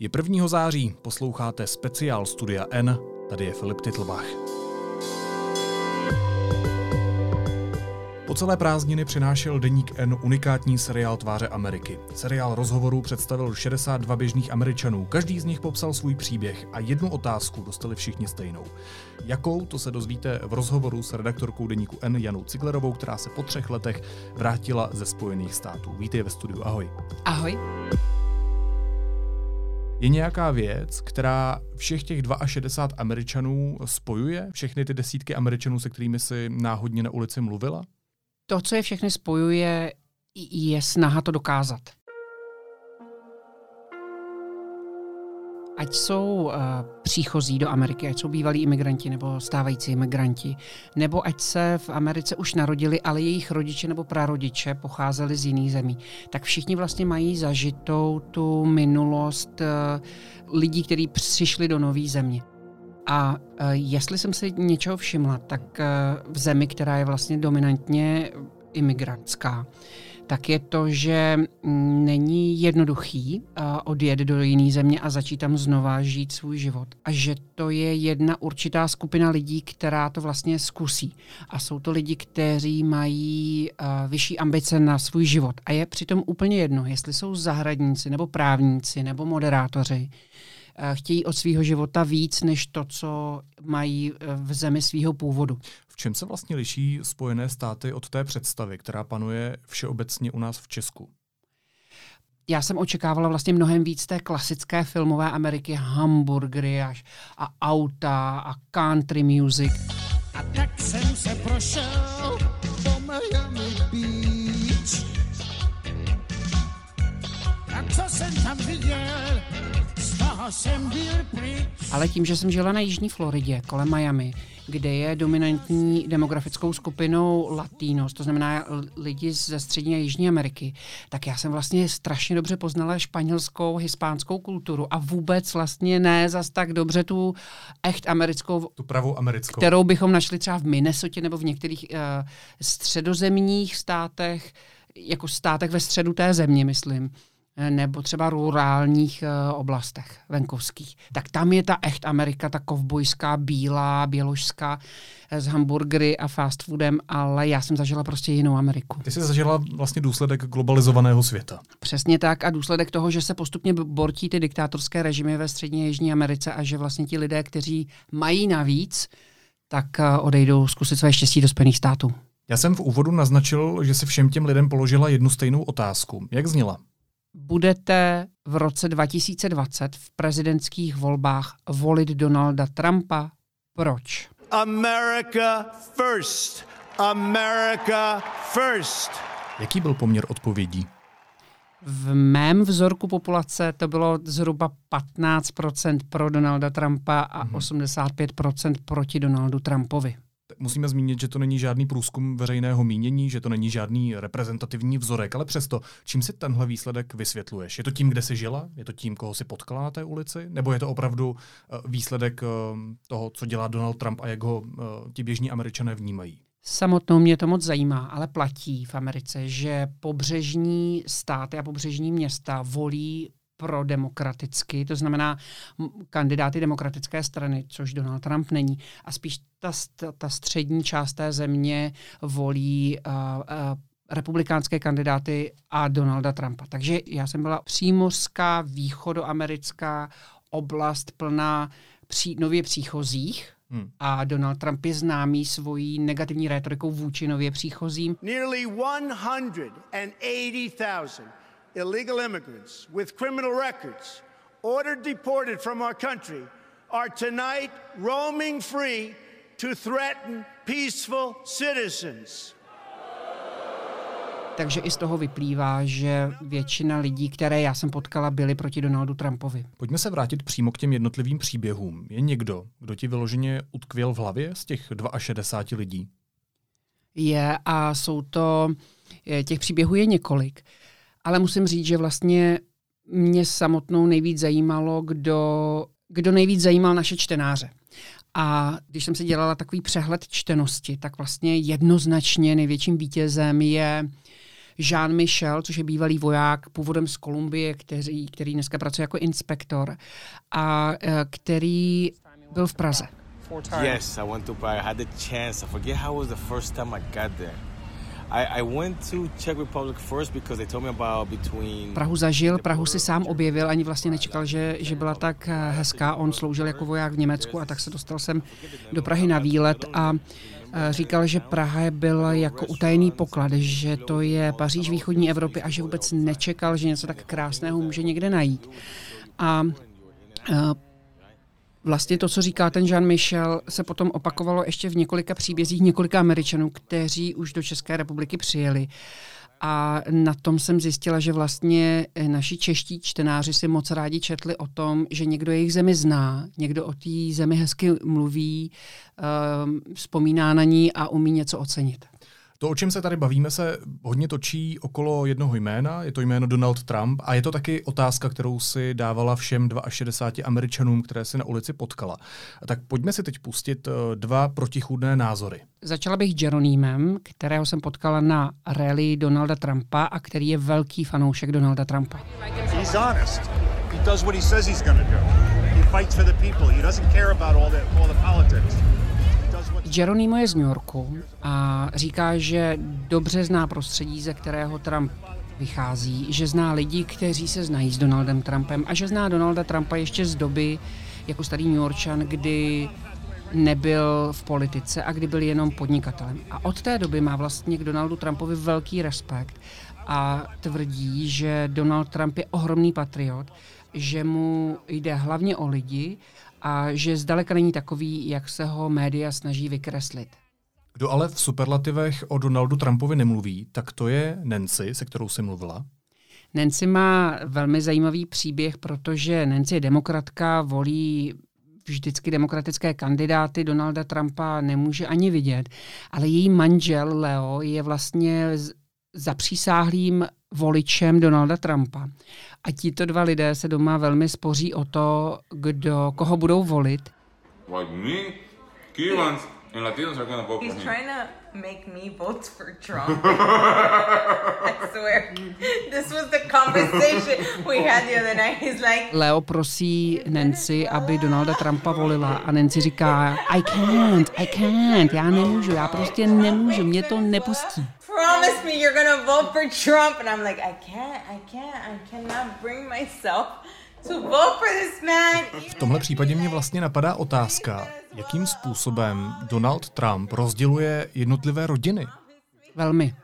Je 1. září, posloucháte speciál Studia N, tady je Filip Titlbach. Po celé prázdniny přinášel Deník N unikátní seriál Tváře Ameriky. Seriál rozhovorů představil 62 běžných Američanů, každý z nich popsal svůj příběh a jednu otázku dostali všichni stejnou. Jakou, to se dozvíte v rozhovoru s redaktorkou Deníku N Janou Ciglerovou, která se po třech letech vrátila ze Spojených států. Vítej ve studiu, ahoj. Ahoj. Je nějaká věc, která všech těch 62 Američanů spojuje? Všechny ty desítky Američanů, se kterými si náhodně na ulici mluvila? To, co je všechny spojuje, je snaha to dokázat. Ať jsou uh, příchozí do Ameriky, ať jsou bývalí imigranti nebo stávající imigranti, nebo ať se v Americe už narodili, ale jejich rodiče nebo prarodiče pocházeli z jiných zemí, tak všichni vlastně mají zažitou tu minulost uh, lidí, kteří přišli do nové země. A uh, jestli jsem si něčeho všimla, tak v zemi, která je vlastně dominantně imigrantská, tak je to, že není jednoduchý uh, odjet do jiné země a začít tam znova žít svůj život. A že to je jedna určitá skupina lidí, která to vlastně zkusí. A jsou to lidi, kteří mají uh, vyšší ambice na svůj život. A je přitom úplně jedno, jestli jsou zahradníci, nebo právníci, nebo moderátoři Eh, chtějí od svého života víc, než to, co mají eh, v zemi svého původu. V čem se vlastně liší Spojené státy od té představy, která panuje všeobecně u nás v Česku? já jsem očekávala vlastně mnohem víc té klasické filmové Ameriky, hamburgery až a auta a country music. A tak jsem se prošel po Miami Beach. A co jsem tam viděl, ale tím, že jsem žila na jižní Floridě, kolem Miami, kde je dominantní demografickou skupinou Latinos, to znamená lidi ze střední a jižní Ameriky, tak já jsem vlastně strašně dobře poznala španělskou, hispánskou kulturu a vůbec vlastně ne zas tak dobře tu echt americkou, tu pravou americkou, kterou bychom našli třeba v Minnesotě nebo v některých uh, středozemních státech, jako státech ve středu té země, myslím nebo třeba rurálních uh, oblastech venkovských. Tak tam je ta echt Amerika, ta kovbojská, bílá, běložská, eh, s hamburgery a fast foodem, ale já jsem zažila prostě jinou Ameriku. Ty jsi zažila vlastně důsledek globalizovaného světa. Přesně tak a důsledek toho, že se postupně bortí ty diktátorské režimy ve střední a jižní Americe a že vlastně ti lidé, kteří mají navíc, tak uh, odejdou zkusit své štěstí do Spojených států. Já jsem v úvodu naznačil, že si všem těm lidem položila jednu stejnou otázku. Jak zněla? Budete v roce 2020 v prezidentských volbách volit Donalda Trumpa? Proč? America first. America first. Jaký byl poměr odpovědí? V mém vzorku populace to bylo zhruba 15% pro Donalda Trumpa a mm-hmm. 85% proti Donaldu Trumpovi musíme zmínit, že to není žádný průzkum veřejného mínění, že to není žádný reprezentativní vzorek, ale přesto, čím si tenhle výsledek vysvětluješ? Je to tím, kde jsi žila? Je to tím, koho si potkala na té ulici? Nebo je to opravdu eh, výsledek eh, toho, co dělá Donald Trump a jak ho eh, ti běžní američané vnímají? Samotnou mě to moc zajímá, ale platí v Americe, že pobřežní státy a pobřežní města volí pro demokraticky, to znamená kandidáty demokratické strany, což Donald Trump není. A spíš ta, ta střední část té země volí uh, uh, republikánské kandidáty a Donalda Trumpa. Takže já jsem byla přímořská, východoamerická oblast plná pří, nově příchozích, Hmm. A Donald Trump je známý svojí negativní rétorikou vůči nově příchozím. Nearly 180,000 illegal immigrants with criminal records ordered deported from our country are tonight roaming free to threaten peaceful citizens. Takže i z toho vyplývá, že většina lidí, které já jsem potkala, byly proti Donaldu Trumpovi. Pojďme se vrátit přímo k těm jednotlivým příběhům. Je někdo, kdo ti vyloženě utkvěl v hlavě z těch 62 lidí? Je a jsou to, těch příběhů je několik. Ale musím říct, že vlastně mě samotnou nejvíc zajímalo, kdo, kdo nejvíc zajímal naše čtenáře. A když jsem si dělala takový přehled čtenosti, tak vlastně jednoznačně největším vítězem je Jean Michel, což je bývalý voják původem z Kolumbie, který, který dneska pracuje jako inspektor a který byl v Praze. Yes, I went to Prague. I had the chance. I forget how was the first time I got there. Prahu zažil, Prahu si sám objevil, ani vlastně nečekal, že, že byla tak eh, hezká. On sloužil jako voják v Německu a tak se dostal jsem do Prahy na výlet a eh, říkal, že Praha byla jako utajený poklad, že to je Paříž východní Evropy a že vůbec nečekal, že něco tak krásného může někde najít. A eh, Vlastně to, co říká ten Jean-Michel, se potom opakovalo ještě v několika příbězích několika Američanů, kteří už do České republiky přijeli. A na tom jsem zjistila, že vlastně naši čeští čtenáři si moc rádi četli o tom, že někdo jejich zemi zná, někdo o té zemi hezky mluví, um, vzpomíná na ní a umí něco ocenit. To, o čem se tady bavíme, se hodně točí okolo jednoho jména, je to jméno Donald Trump a je to taky otázka, kterou si dávala všem 62 američanům, které si na ulici potkala. Tak pojďme si teď pustit eh, dva protichůdné názory. Začala bych Jeronýmem, kterého jsem potkala na rally Donalda Trumpa a který je velký fanoušek Donalda Trumpa. He's honest. He does what he says he's going to do. He fights for the people. He doesn't care about all the, all the politics. Jeronimo je z New Yorku a říká, že dobře zná prostředí, ze kterého Trump vychází, že zná lidi, kteří se znají s Donaldem Trumpem a že zná Donalda Trumpa ještě z doby jako starý New Yorkčan, kdy nebyl v politice a kdy byl jenom podnikatelem. A od té doby má vlastně k Donaldu Trumpovi velký respekt a tvrdí, že Donald Trump je ohromný patriot, že mu jde hlavně o lidi a že zdaleka není takový, jak se ho média snaží vykreslit. Kdo ale v superlativech o Donaldu Trumpovi nemluví, tak to je Nancy, se kterou jsi mluvila. Nancy má velmi zajímavý příběh, protože Nancy je demokratka, volí vždycky demokratické kandidáty, Donalda Trumpa nemůže ani vidět, ale její manžel Leo je vlastně zapřísáhlým voličem Donalda Trumpa. A tito dva lidé se doma velmi spoří o to, kdo, koho budou volit. Like me, Cubans and Latinos are gonna vote He's for trying to make me vote for Trump. I swear. This was the conversation we had the other night. He's like... Leo prosí Nancy, aby Donalda Trumpa volila a Nancy říká I can't, I can't, já nemůžu, já prostě nemůžu, mě to nepustí promise me you're gonna vote for Trump. And I'm like, I can't, I can't, I cannot bring myself to vote for this man. V tomhle případě mě vlastně napadá otázka, jakým způsobem Donald Trump rozděluje jednotlivé rodiny. Velmi.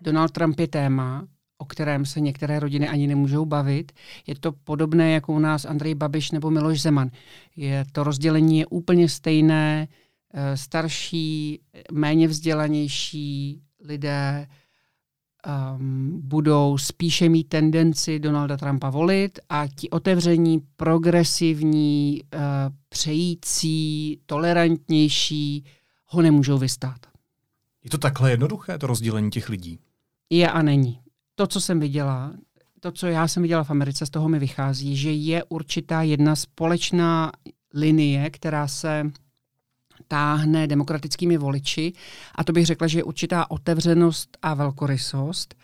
Donald Trump je téma, o kterém se některé rodiny ani nemůžou bavit. Je to podobné jako u nás Andrej Babiš nebo Miloš Zeman. Je to rozdělení je úplně stejné, eh, starší, méně vzdělanější, lidé um, budou spíše mít tendenci Donalda Trumpa volit a ti otevření, progresivní, uh, přející, tolerantnější ho nemůžou vystát. Je to takhle jednoduché, to rozdělení těch lidí? Je a není. To, co jsem viděla, to, co já jsem viděla v Americe, z toho mi vychází, že je určitá jedna společná linie, která se táhne demokratickými voliči. A to bych řekla, že je určitá otevřenost a velkorysost.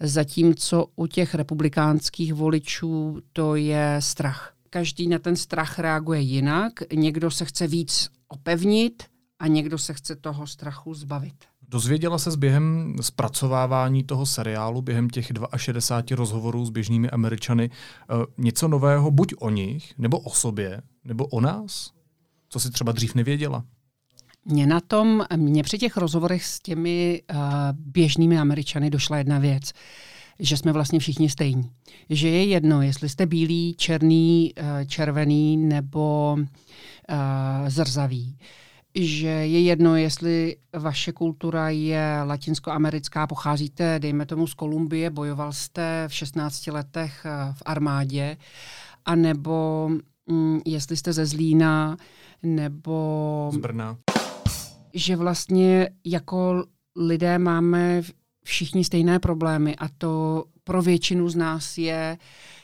Zatímco u těch republikánských voličů to je strach. Každý na ten strach reaguje jinak. Někdo se chce víc opevnit a někdo se chce toho strachu zbavit. Dozvěděla se během zpracovávání toho seriálu, během těch 62 rozhovorů s běžnými Američany, eh, něco nového buď o nich, nebo o sobě, nebo o nás? Co si třeba dřív nevěděla? Mně na tom, mně při těch rozhovorech s těmi uh, běžnými Američany došla jedna věc, že jsme vlastně všichni stejní. Že je jedno, jestli jste bílý, černý, uh, červený nebo uh, zrzavý. Že je jedno, jestli vaše kultura je latinskoamerická, pocházíte, dejme tomu, z Kolumbie, bojoval jste v 16 letech v armádě, anebo mm, jestli jste ze Zlína, nebo... Z Brna že vlastně jako lidé máme všichni stejné problémy a to pro většinu z nás je,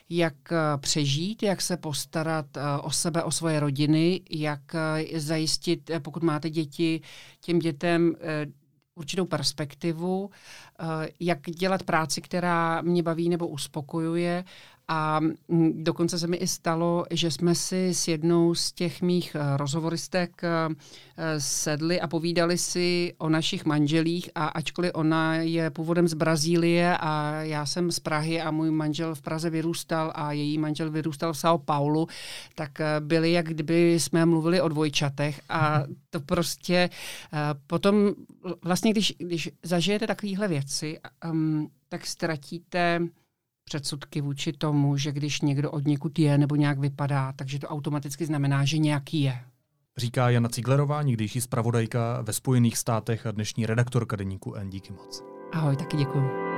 jak eh, přežít, jak se postarat eh, o sebe, o svoje rodiny, jak eh, zajistit, pokud máte děti, těm dětem určitou perspektivu, jak dělat práci, která mě baví nebo uspokojuje a mm, dokonce se mi i stalo, že jsme si s jednou z těch mých eh, rozhovoristek eh, eh, sedli a povídali si o našich manželích a ačkoliv ona je původem z Brazílie a já jsem z Prahy a můj manžel v Praze vyrůstal a její manžel vyrůstal v São Paulo, tak byli, jak kdyby jsme mluvili o dvojčatech a to prostě potom vlastně, když, když zažijete takovéhle věci, um, tak ztratíte předsudky vůči tomu, že když někdo od někud je nebo nějak vypadá, takže to automaticky znamená, že nějaký je. Říká Jana Ciglerová, někdejší zpravodajka ve Spojených státech a dnešní redaktorka deníku N. Díky moc. Ahoj, taky děkuji.